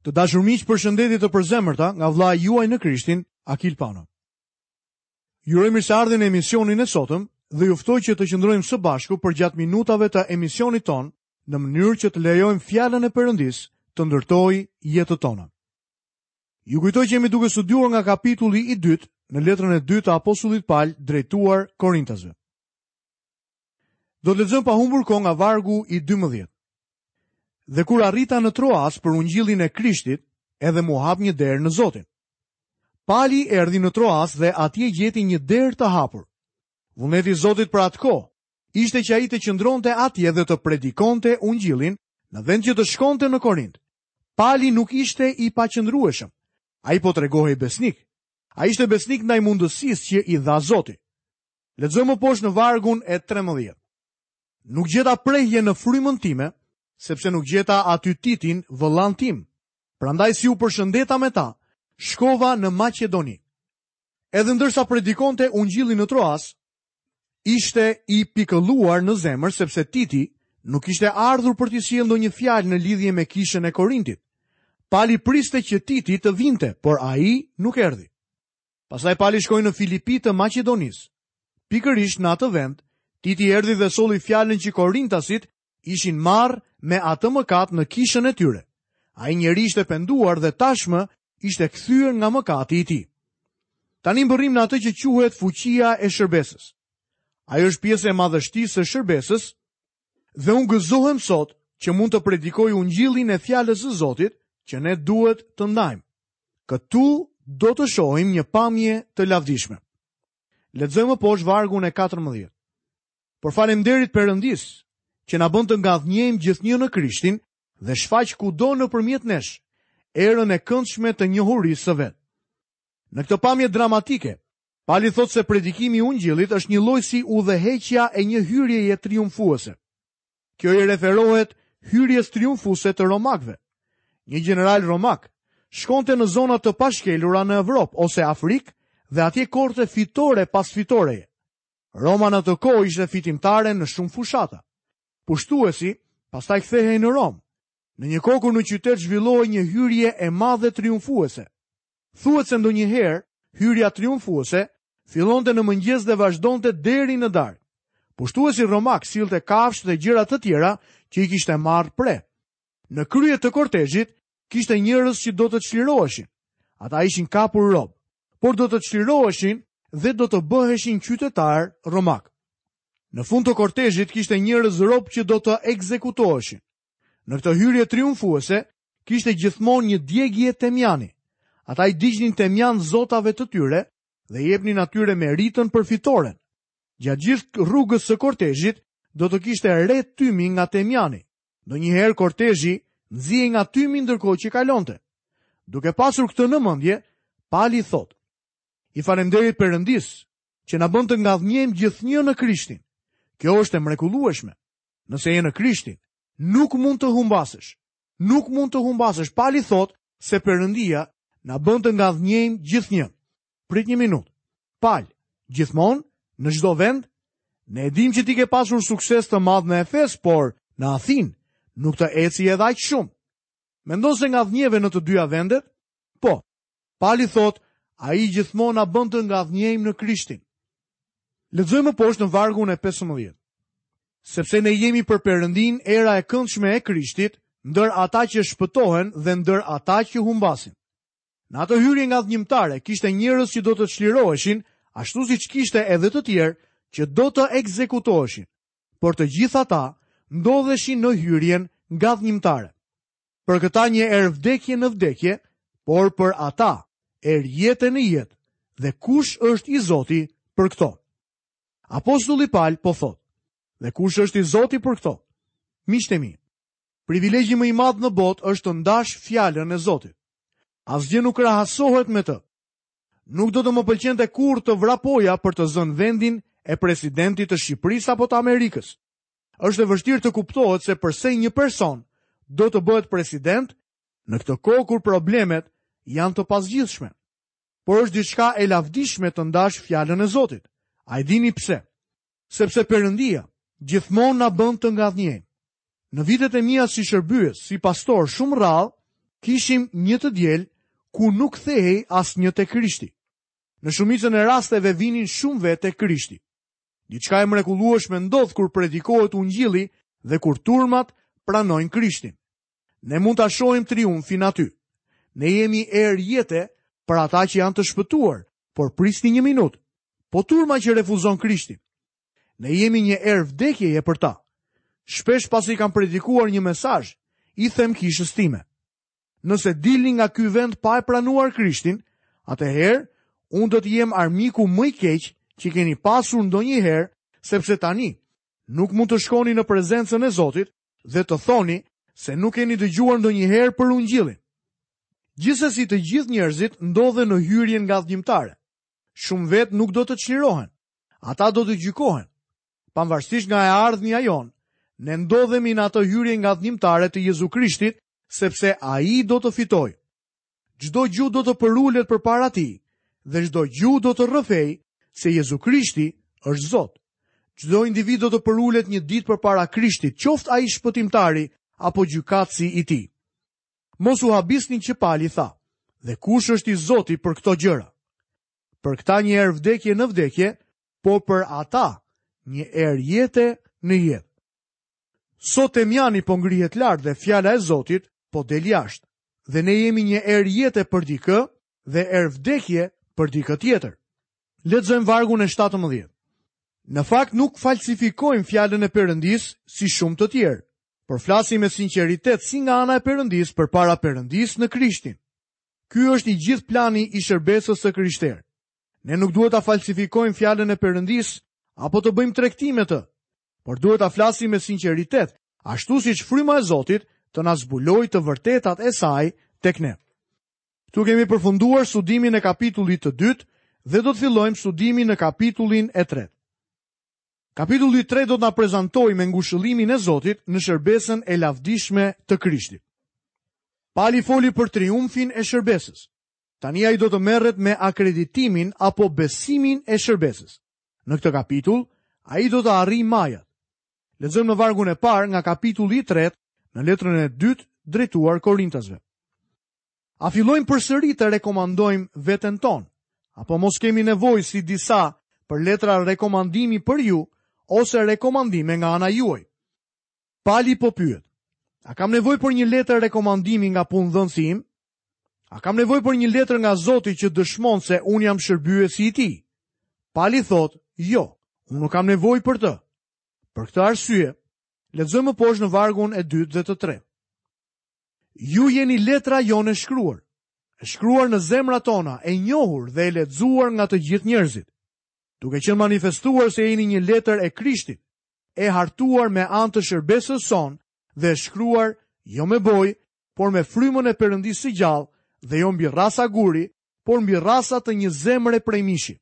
Të dashur miq, përshëndetje të përzemërta nga vëllai juaj në Krishtin, Akil Pano. Ju uroj mirëseardhjen në emisionin e sotëm dhe ju ftoj që të qëndrojmë së bashku përgjatë minutave të emisionit tonë në mënyrë që të lejojmë fjalën e Perëndisë të ndërtojë jetët tona. Ju kujtoj që jemi duke studiuar nga kapitulli i dytë në letrën e dytë të apostullit Pal drejtuar Korintasve. Do të lexojmë pa humbur kohë nga vargu i 12. Dhe kur arrita në Troas për ungjillin e Krishtit, edhe m'u hap një derë në Zotin. Pali erdhi në Troas dhe atje gjeti një derë të hapur. Vullneti i Zotit për atë kohë ishte që ai të qëndronte atje dhe të predikonte ungjillin në vend që të shkonte në Korint. Pali nuk ishte i paqëndrueshëm. Ai po tregohej besnik. Ai ishte besnik ndaj mundësisë që i dha Zoti. Lexojmë poshtë në vargun e 13. Nuk gjeta prehje në frymën time, sepse nuk gjeta aty Titin, vëllanë tim. Prandaj si u përshëndeta me ta, shkova në Maqedoni. Edhe ndërsa predikonte ungjillin në Troas, ishte i pikëlluar në zemër sepse Titi nuk kishte ardhur për t'i sjellë ndonjë fjalë në lidhje me kishën e Korintit. Pali priste që Titi të vinte, por ai nuk erdhi. Pastaj Pali shkoi në Filipi të Maqedonisë. Pikërisht në atë vend, Titi erdhi dhe solli fjalën që Korintasit ishin marrë me atë mëkat në kishën e tyre. Ai njeri ishte penduar dhe tashmë ishte kthyer nga mëkati i tij. Tani mbërrim në atë që quhet fuqia e shërbesës. Ajo është pjesë e madhështisë së shërbesës, Dhe unë gëzohem sot që mund të predikoj ungjillin e fjalës së Zotit që ne duhet të ndajmë. Këtu do të shohim një pamje të lavdishme. Lexojmë poshtë vargun e 14. Por falem nderit Perëndisë që na bën të ngadhnjejmë gjithnjë në Krishtin dhe shfaq kudo nëpërmjet nesh erën e këndshme të njohurisë së vet. Në këtë pamje dramatike, Pali thotë se predikimi i Ungjillit është njëlloj si udhëheqja e një hyrjeje triumfuese. Kjo i referohet hyrjes triumfuese të romakëve. Një gjeneral romak shkonte në zona të pashkelura në Evropë ose Afrikë dhe atje korrte fitore pas fitoreje. Roma në atë kohë ishte fitimtare në shumë fushata. Pushtuesi pastaj kthehej në Romë. Në një kohë kur në qytet zhvillohej një hyrje e madhe triumfuese. Thuhet se ndonjëherë hyrja triumfuese fillonte në mëngjes dhe vazhdonte deri në darkë. Pushtuesi romak sillte kafshë dhe gjëra të tjera që i kishte marrë pre. Në krye të kortezhit kishte njerëz që do të çliroheshin. Ata ishin kapur robër, por do të çliroheshin dhe do të bëheshin qytetarë romakë. Në fund të kortezhit kishte njerëz robër që do të ekzekutoheshin. Në këtë hyrje triumfuese, kishte gjithmonë një djegje temjani. Ata i digjnin temjan zotave të tyre dhe jepnin atyre meritën për fitoren. Gjatë gjithë rrugës së kortezhit, do të kishte re tymi nga temjani. Ndonjëherë kortezhi nxihej nga tymi ndërkohë që kalonte. Duke pasur këtë në mendje, Pali thotë. I faleminderit Perëndisë, që na bën të ngadhnjejmë gjithnjë në Krishtin. Kjo është e mrekullueshme. Nëse je në Krishtin, nuk mund të humbasësh. Nuk mund të humbasësh. Pali thotë se Perëndia na bën të ngadhnjejmë gjithnjë. Prit një minutë. Pal, gjithmonë, në çdo vend, ne e dimë që ti ke pasur sukses të madh në Efes, por në Athinë, nuk të eci edhe aq shumë. Mendon se ngadhnjeve në të dyja vendet? Po, Pali thotë, ai gjithmonë na bën të ngadhnjejmë në Krishtin. Lexojmë më poshtë në vargun e 15. Sepse ne jemi për Perëndinë era e këndshme e Krishtit, ndër ata që shpëtohen dhe ndër ata që humbasin. Në atë hyrje ngadhnjimtare kishte njerëz që do të çliroheshin, ashtu siç kishte edhe të tjerë që do të ekzekutoheshin. Por të gjithë ata ndodheshin në hyrjen ngadhnjimtare. Për këta një erë vdekje në vdekje, por për ata erë jetë në jetë dhe kush është i zoti për këto. Apostulli Pal po thotë, dhe kush është i zoti për këto? Miqtë e mi, privilegji më i madh në botë është të ndash fjalën e Zotit. Asgjë nuk krahasohet me të. Nuk do të më pëlqente kurrë të vrapoja për të zënë vendin e presidentit të Shqipërisë apo të Amerikës. Është e vështirë të kuptohet se përse një person do të bëhet president në këtë kohë kur problemet janë të pazgjidhshme. Por është diçka e lavdishme të ndash fjalën e Zotit. A e dini pse? Sepse Perëndia gjithmonë na bën të ngadhnjejmë. Në vitet e mia si shërbyes, si pastor shumë rrallë, kishim një të diel ku nuk kthehej asnjë te Krishti. Në shumicën e rasteve vinin shumë vetë te Krishti. Diçka e mrekullueshme ndodh kur predikohet Ungjilli dhe kur turmat pranojnë Krishtin. Ne mund ta shohim triumfin aty. Ne jemi erë jete për ata që janë të shpëtuar, por prisni një minutë. Po turma që refuzon Krishtin. Ne jemi një erë vdekjeje për ta. Shpesh pasi kam predikuar një mesazh, i them kishës time. Nëse dilni nga ky vend pa e pranuar Krishtin, atëherë unë do të jem armiku më i keq që keni pasur ndonjëherë, sepse tani nuk mund të shkoni në prezencën e Zotit dhe të thoni se nuk keni dëgjuar ndonjëherë për ungjillin. Gjithsesi të gjithë njerëzit ndodhen në hyrjen ngadhënjimtare. Shumë vetë nuk do të çlirohen. Ata do të gjykohen. Pavarësisht nga e ardhmja jonë, ne ndodhemi në atë hyrje ngadhënjimtare të Jezu Krishtit sepse ai do të fitojë. Çdo gju do të përulet përpara tij dhe çdo gjuhë do të rrëfejë se Jezu Krishti është Zot. Çdo individ do të përulet një ditë përpara Krishtit, qoftë ai shpëtimtari apo gjykatësi i tij. Mos u habisni që Pali tha, dhe kush është i zoti për këto gjëra? Për këta një erë vdekje në vdekje, po për ata një erë jete në jetë. Sot temjani po ngrihet lart dhe fjala e Zotit po del jashtë dhe ne jemi një erë jete për dikë dhe erë vdekje për dikë tjetër. Lexojmë vargun e 17. Në fakt nuk falsifikojmë fjalën e Perëndisë si shumë të tjerë, por flasim me sinqeritet si nga ana e Perëndisë përpara Perëndisë në Krishtin. Ky është i gjithë plani i shërbesës së krishterë. Ne nuk duhet ta falsifikojmë fjalën e Perëndisë apo të bëjmë tregti me të. por duhet ta flasim me sinqeritet, ashtu siç fryma e Zotit të na zbulojë të vërtetat e saj tek ne. Këtu kemi përfunduar studimin e kapitullit të dytë dhe do të fillojmë studimin në kapitullin e tretë. Kapitulli 3 do të na prezantojë me ngushëllimin e Zotit në shërbesën e lavdishme të Krishtit. Pali foli për triumfin e shërbesës. Tani ai do të merret me akreditimin apo besimin e shërbesës. Në këtë kapitull, ai do të arrijë majat. Lexojmë në vargun e parë nga kapitulli i tretë në letrën e dytë drejtuar Korintasve. A fillojmë përsëri të rekomandojmë veten tonë, apo mos kemi nevojë si disa për letra rekomandimi për ju ose rekomandime nga ana juaj. Pali po pyet. A kam nevojë për një letër rekomandimi nga punëdhënësi im? A kam nevojë për një letër nga Zoti që dëshmon se unë jam shërbyesi i tij? Pali thotë, jo, unë nuk kam nevojë për të. Për këtë arsye, lexojmë më poshtë në vargun e dytë dhe të tretë. Ju jeni letra jonë e shkruar, e shkruar në zemrat tona, e njohur dhe e lexuar nga të gjithë njerëzit, duke qenë manifestuar se jeni një letër e Krishtit, e hartuar me anë të shërbesës sonë dhe e shkruar jo me bojë, por me frymën e Perëndisë së gjallë dhe jo mbi rrasa guri, por mbi rrasa të një zemre prej mishi.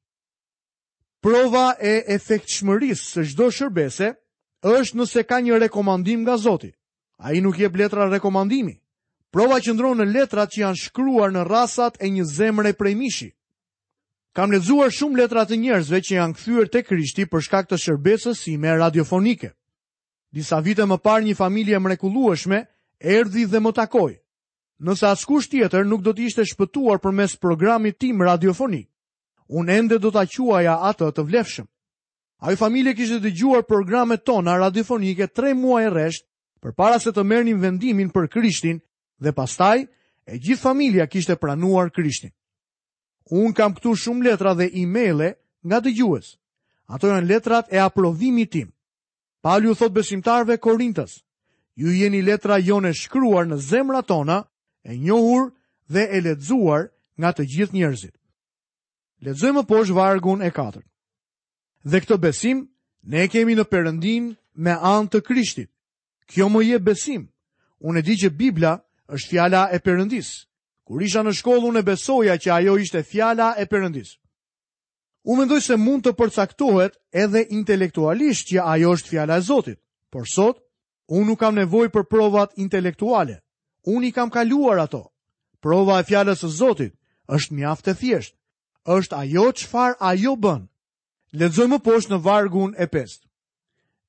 Prova e efektshmërisë së çdo shërbese është nëse ka një rekomandim nga Zoti. Ai nuk jep letra rekomandimi. Prova qëndron në letrat që janë shkruar në rrasat e një zemre prej mishi. Kam lexuar shumë letra të njerëzve që janë kthyer te Krishti për shkak të shërbesës sime radiofonike. Disa vite më parë një familje e mrekullueshme erdhi dhe më takoi. Nëse askush tjetër nuk do të ishte shpëtuar përmes programit tim radiofonik, unë ende do ta quaja atë të vlefshëm. Ajo familje kishte dëgjuar programet tona radiofonike 3 muaj rresht përpara se të merrnin vendimin për Krishtin dhe pastaj e gjithë familja kishte pranuar Krishtin. Unë kam këtu shumë letra dhe e-maile nga dëgjues. Ato janë letrat e aprovimit tim. Pali u thotë besimtarve korintas, ju jeni letra jonë e shkruar në zemrat tona, e njohur dhe e lexuar nga të gjithë njerëzit. Lexojmë poshtë vargun e katër. Dhe këtë besim, ne e kemi në Perëndinë me anë të Krishtit, Kjo më jep besim. Unë e di që Bibla është fjala e Perëndisë. Kur isha në shkollë unë e besoja që ajo ishte fjala e Perëndisë. Unë mendoj se mund të përcaktohet edhe intelektualisht që ajo është fjala e Zotit. Por sot unë nuk kam nevojë për provat intelektuale. Unë i kam kaluar ato. Prova e fjalës së Zotit është mjaft e thjeshtë. Është ajo çfarë ajo bën. Lexojmë poshtë në vargun e pestë.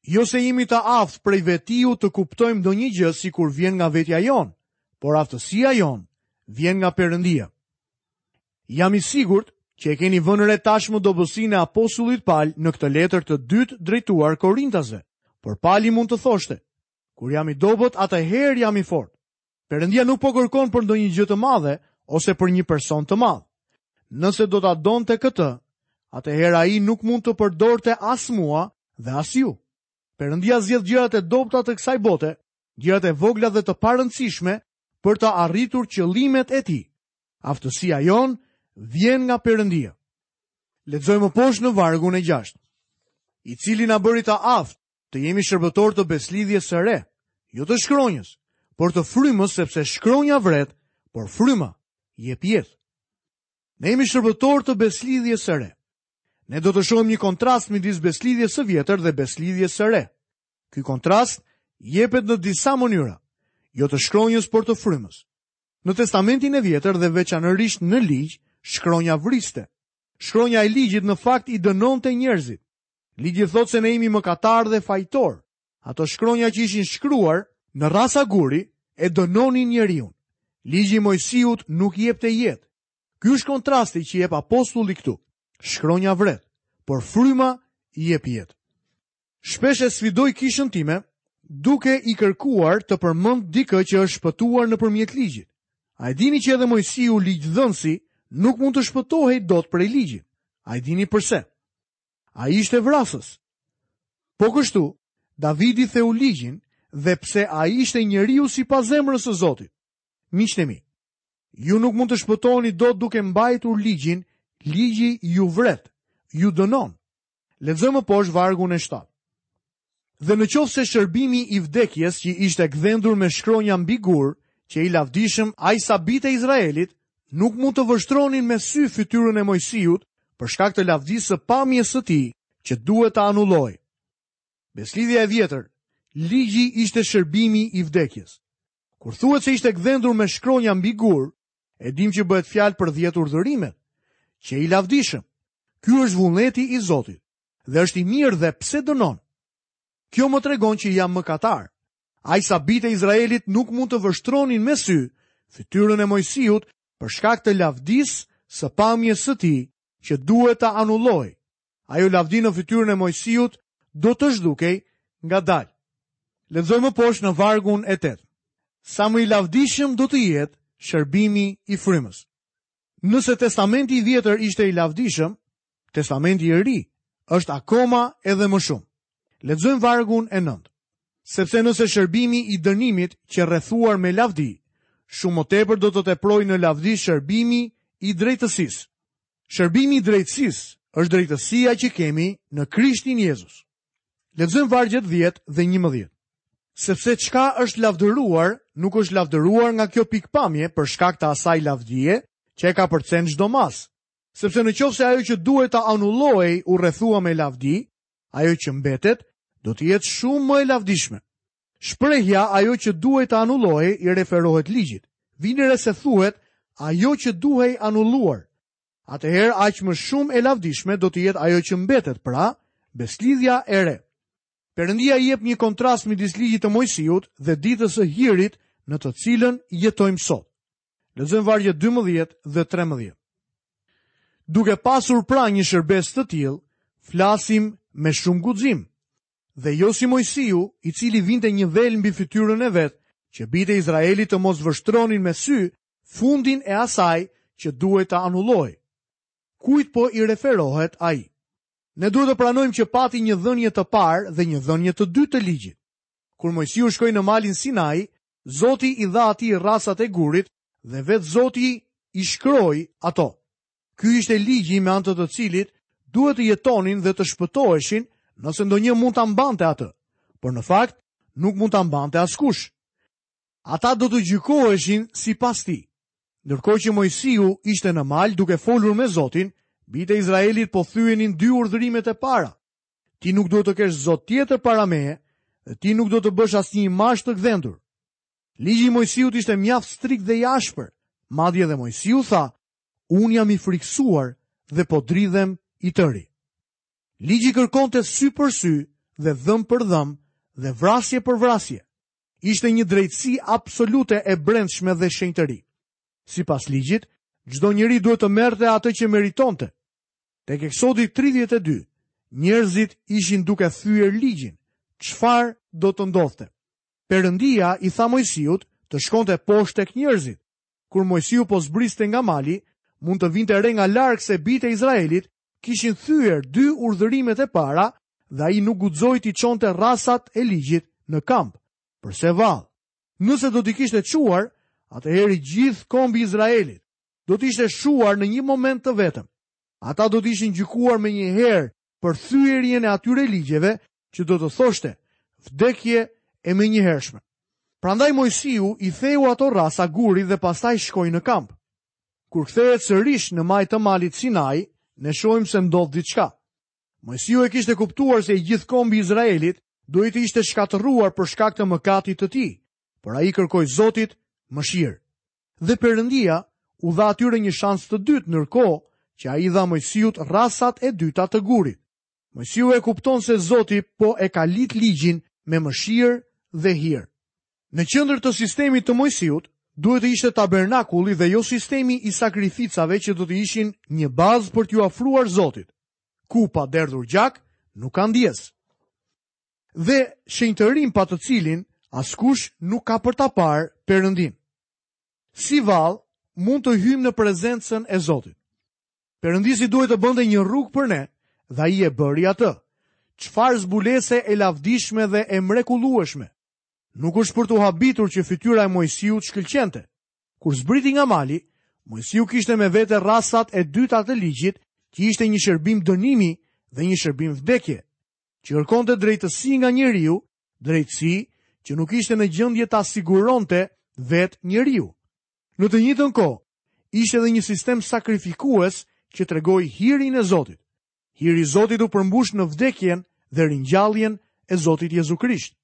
Jo se jemi të aftë prej vetiu të kuptojmë ndonjë gjë sikur vjen nga vetja jonë, por aftësia jonë vjen nga Perëndia. Jam i sigurt që e keni vënë re tashmë dobësinë e apostullit Pal në këtë letër të dytë drejtuar Korintasve. Por Pali mund të thoshte, kur jam i dobët, atëherë jam i fortë. Perëndia nuk po kërkon për ndonjë gjë të madhe ose për një person të madh. Nëse do ta donte këtë, atëherë ai nuk mund të përdorte as mua dhe as ju. Perëndia zgjedh gjërat e dobëta të kësaj bote, gjërat e vogla dhe të parëndësishme për të arritur qëllimet e tij. Aftësia jonë vjen nga Perëndia. Lexojmë poshtë në vargun e 6. I cili na bëri të aftë të jemi shërbëtorë të besëlidhjes së re, jo të shkronjës, por të frymës sepse shkronja vret, por fryma jep jetë. Ne jemi shërbëtorë të besëlidhjes së re. Ne do të shohim një kontrast midis besëlidhjes së vjetër dhe besëlidhjes së re. Ky kontrast jepet në disa mënyra, jo të shkronjës por të frymës. Në Testamentin e Vjetër dhe veçanërisht në Ligj, shkronja vriste. Shkronja e Ligjit në fakt i dënonte njerëzit. Ligji thotë se ne jemi mëkatarë dhe fajtorë. Ato shkronja që ishin shkruar në rrasa guri e dënonin njeriun. Ligji i Mojsiut nuk jepte jetë. Ky është kontrasti që jep apostulli këtu. Shkronja vret, por fryma jep jetë. Shpesh e sfidoj kishën time duke i kërkuar të përmendë dikë që është shpëtuar nëpërmjet ligjit. A e dini që edhe Mojsiu ligjdhënësi nuk mund të shpëtohej dot prej ligjit? A e dini përse? Ai ishte vrasës. Po kështu, Davidi theu ligjin edhe pse ai ishte njeriu sipas zemrës së Zotit. Miqtë e mi, ju nuk mund të shpëtoni dot duke mbajtur ligjin, ligji ju vret, ju dënon. Lexojmë më poshtë vargun e shtatë. Dhe në qoftë se shërbimi i vdekjes që ishte gdhendur me shkronja mbi gurë, qe i lavdishëm aq sa bijtë e Izraelit nuk mund të vështronin me sy fytyrën e Mojsiut për shkak të lavdisë së pamjes së tij që duhej të anullohej. Beslidhja e vjetër, Ligji ishte shërbimi i vdekjes. Kur thuhet se ishte gdhendur me shkronja mbi gurë, e dimë që bëhet fjalë për dhjetë urdhërimet, qe i lavdishëm. Ky është vullneti i Zotit. Dhe është i mirë edhe pse dënon. Kjo më tregon që jam mëkatar. Aq sa bijtë e Izraelit nuk mund të vështronin me sy fytyrën e Mojsiut për shkak të lavdisë së pamjes së tij që duhej të anullohej. Ajo lavdi në fytyrën e Mojsiut do të zhdukej ngadalë. Lexojmë më poshtë në vargun e 8. Sa më i lavdishëm do të jetë shërbimi i frymës. Nëse Testamenti i Vjetër ishte i lavdishëm, Testamenti i Ri është akoma edhe më shumë. Lexojmë vargun e 9. Sepse nëse shërbimi i dënimit qe rrethuar me lavdi, shumë më tepër do të teprojë në lavdi shërbimi i drejtësisë. Shërbimi i drejtësisë është drejtësia që kemi në Krishtin Jezus. Lexojmë vargjet 10 dhe 11. Sepse çka është lavdëruar, nuk është lavdëruar nga kjo pikëpamje për shkak të asaj lavdie që e kapërcen çdo masë. Sepse në qoftë se ajo që duhej të anullohej u rrethua me lavdi, ajo që mbetet do të jetë shumë më e lavdishme. Shprehja ajo që duhej të anullohej i referohet ligjit. Vini re se thuhet ajo që duhej anulluar. atëherë aq më shumë e lavdishme do të jetë ajo që mbetet, pra, beslidhja e re. Perëndia jep një kontrast midis ligjit të Mojsiut dhe ditës së hirit në të cilën jetojmë sot. Lexojmë vargjet 12 dhe 13. Duke pasur pra një shpresë të tillë, flasim me shumë guxim. Dhe jo si Mojsiu, i cili vinte një vel mbi fytyrën e vet, që bijtë e Izraelit të mos vështronin me sy fundin e asaj që duhej të anullohej. Kujt po i referohet ai? Ne duhet të pranojmë që pati një dhënie të parë dhe një dhënie të dytë të ligjit. Kur Moisiu shkoi në malin Sinai, Zoti i dha atij rrasat e gurit dhe vetë Zoti i shkroi ato. Ky ishte ligji me anë të të cilit duhet të jetonin dhe të shpëtoheshin nëse ndonjë mund ta mbante atë. Por në fakt nuk mund ta mbante askush. Ata do të gjykoheshin sipas tij. Ndërkohë që Moisiu ishte në mal duke folur me Zotin, bijtë e Izraelit po thyenin dy urdhërimet e para. Ti nuk duhet të kesh zot tjetër para meje dhe ti nuk do të bësh asnjë imazh të gdhendur. Ligji i Moisiut ishte mjaft strikt dhe i ashpër, madje edhe Moisiu tha, unë jam i frikësuar dhe po dridhem i tëri. Ligji kërkonte sy për sy dhe dhëmb për dhëmb dhe vrasje për vrasje. Ishte një drejtësi absolute e brendshme dhe shenjtëri. Sipas ligjit, çdo njeri duhet të merrte atë që meritonte. Tek Eksodi 32, njerëzit ishin duke thyer ligjin, çfarë do të ndodhte. Perëndia i tha Moisiut të shkonte poshtë tek njerëzit. Kur Moisiu po zbriste nga mali, mund të vinte re nga larg se bijtë e Izraelit kishin thyer dy urdhërimet e para dhe ai nuk guxoi t'i çonte rrasat e ligjit në kamp, përse vallë. Nëse do t'i kishte çuar, atëherë gjithë kombi i Izraelit do të ishte shuar në një moment të vetëm. Ata do të ishin gjykuar menjëherë për thyerjen e atyre ligjeve që do të thoshte vdekje e menjëhershme. Prandaj Moisiu i theu ato rrasa guri dhe pastaj shkoi në kamp. Kur kthehet sërish në majë të malit Sinai, ne shohim se ndodh diçka. Moisiu e kishte kuptuar se i gjithë kombi i Izraelit duhej të ishte shkatërruar për shkak të mëkatit të tij, por ai i kërkoi Zotit mëshirë. Dhe Perëndia u dha atyre një shans të dytë, ndërkohë që ai i dha Moisiut rrasat e dyta të gurit. Moisiu e kupton se Zoti po e kalit ligjin me mëshirë dhe hir. Në qendër të sistemit të Moisiut duhet të ishte tabernakulli dhe jo sistemi i sakrificave që do të ishin një bazë për t'iu afruar Zotit, ku pa derdhur gjak nuk ka ndjesë. Dhe shenjtërim pa të cilin askush nuk ka për ta parë Perëndinë. Si vallë mund të hyjmë në prezencën e Zotit. Perëndisë i duhej të bënte një rrugë për ne dhe ai e bëri atë. Çfarë zbulese e lavdishme dhe e mrekullueshme! Nuk është për t'u habitur që fytyra e Moisiut shkëlqente. Kur zbriti nga mali, Moisiu kishte me vete rrasat e dyta të ligjit, që ishte një shërbim dënimi dhe një shërbim vdekje, që kërkonte drejtësi nga njeriu, drejtësi që nuk ishte në gjendje ta siguronte vetë njeriu. Në të njëjtën kohë, ishte edhe një sistem sakrifikues që tregoi hirin e Zotit. Hiri i Zotit u përmbush në vdekjen dhe ringjalljen e Zotit Jezu Krisht.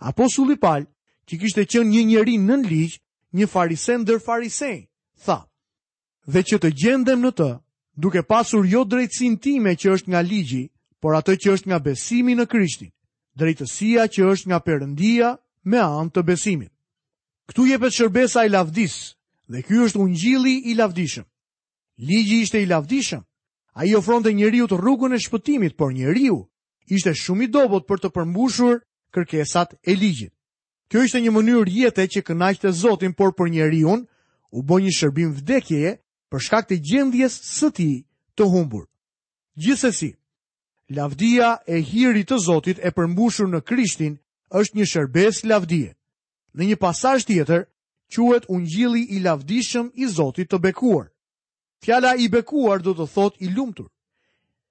Apostulli Pal, që kishte qenë një njeri nën ligj, një farise ndër farisenj, tha: Dhe që të gjendem në të, duke pasur jo drejtësinë time që është nga ligji, por atë që është nga besimi në Krishtin, drejtësia që është nga Perëndia me anë të besimit. Këtu jepet shërbesa e lavdisë dhe ky është ungjilli i lavdishëm. Ligji ishte i lavdishëm. Ai i ofronte njeriut rrugën e shpëtimit, por njeriu ishte shumë i dobët për të përmbushur kërkesat e ligjit. Kjo ishte një mënyrë jete që kënaqte Zotin, por për njeriun u bë një shërbim vdekjeje për shkak të gjendjes së tij të humbur. Gjithsesi, lavdia e hirit të Zotit e përmbushur në Krishtin është një shërbesë lavdie. Në një pasazh tjetër quhet ungjilli i lavdishëm i Zotit të bekuar. Fjala i bekuar do të thotë i lumtur.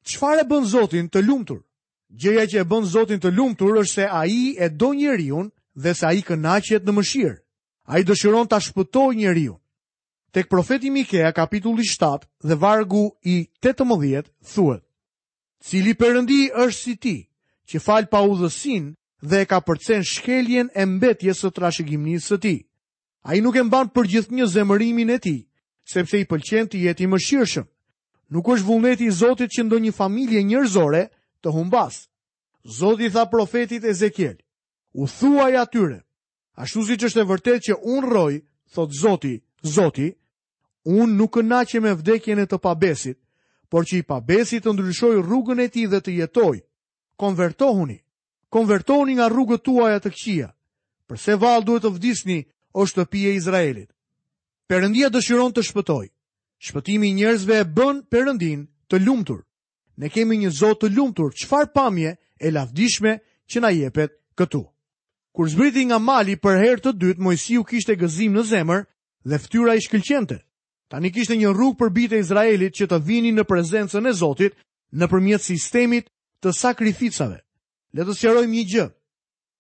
Çfarë e bën Zotin të lumtur? Gjëja që e bën Zotin të lumtur është se ai e do njeriun dhe se ai kënaqet në mëshirë. Ai dëshiron ta shpëtojë njeriun. Tek profeti Mikea kapitulli 7 dhe vargu i 18 thuhet: Cili perëndi është si ti, që fal paudhësinë dhe e kapërcen shkeljen e mbetjes së trashëgimnisë së tij? Ai nuk e mban përgjithnjë zemërimin e tij, sepse i pëlqen të jetë i mëshirshëm. Nuk është vullneti i Zotit që ndonjë familje njerëzore të humbasë. Zoti i tha profetit Ezekiel, U thuaj atyre, ashtu siç është e vërtetë që unë rroj, thotë Zoti, Zoti, Unë nuk kënaqem me vdekjen e të pabesit, por që i pabesi të ndryshojë rrugën e tij dhe të jetojë. Konvertohuni. Konvertohuni nga rrugët tuaja të këqija. Përse vallë duhet të vdisni, o shtëpi e Izraelit? Perëndia dëshiron të shpëtojë. Shpëtimi i njerëzve e bën Perëndinë të lumtur. Ne kemi një Zot të lumtur, çfarë pamje e lavdishme që na jepet këtu. Kur zbriti nga mali për herë të dytë, Moisiu kishte gëzim në zemër dhe fytyra i shkëlqente. Tani kishte një rrugë për bijtë e Izraelit që të vinin në prezencën e Zotit nëpërmjet sistemit të sakrificave. Le të sqarojmë një gjë.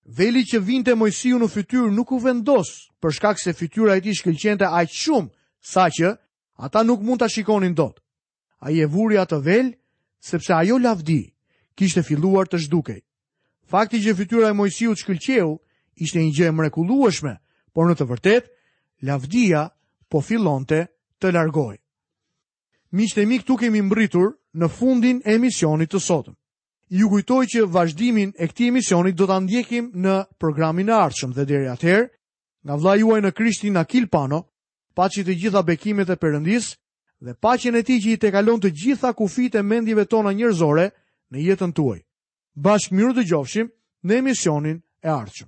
Veli që vinte Moisiu në fytyrë nuk u vendos për shkak se fytyra e tij shkëlqente aq shumë saqë ata nuk mund ta shikonin dot. Ai e vuri atë vel, sepse ajo lavdi kishte filluar të zhdukej. Fakti që fytyra e Moisiut shkëlqeu ishte një gjë e mrekullueshme, por në të vërtetë lavdia po fillonte të largohej. Miqtë e mi këtu kemi mbërritur në fundin e emisionit të sotëm. Ju kujtoj që vazhdimin e këtij emisioni do ta ndjekim në programin e ardhshëm dhe deri atëherë, nga vëllai juaj në Krishtin Akil Pano, paçi të gjitha bekimet e Perëndisë dhe paqen e Tij që i tejkalon të gjitha kufijtë e mendjeve tona njerëzore në jetën tuaj. Bashkë mirudëgjofshim në emisionin e ardhshëm.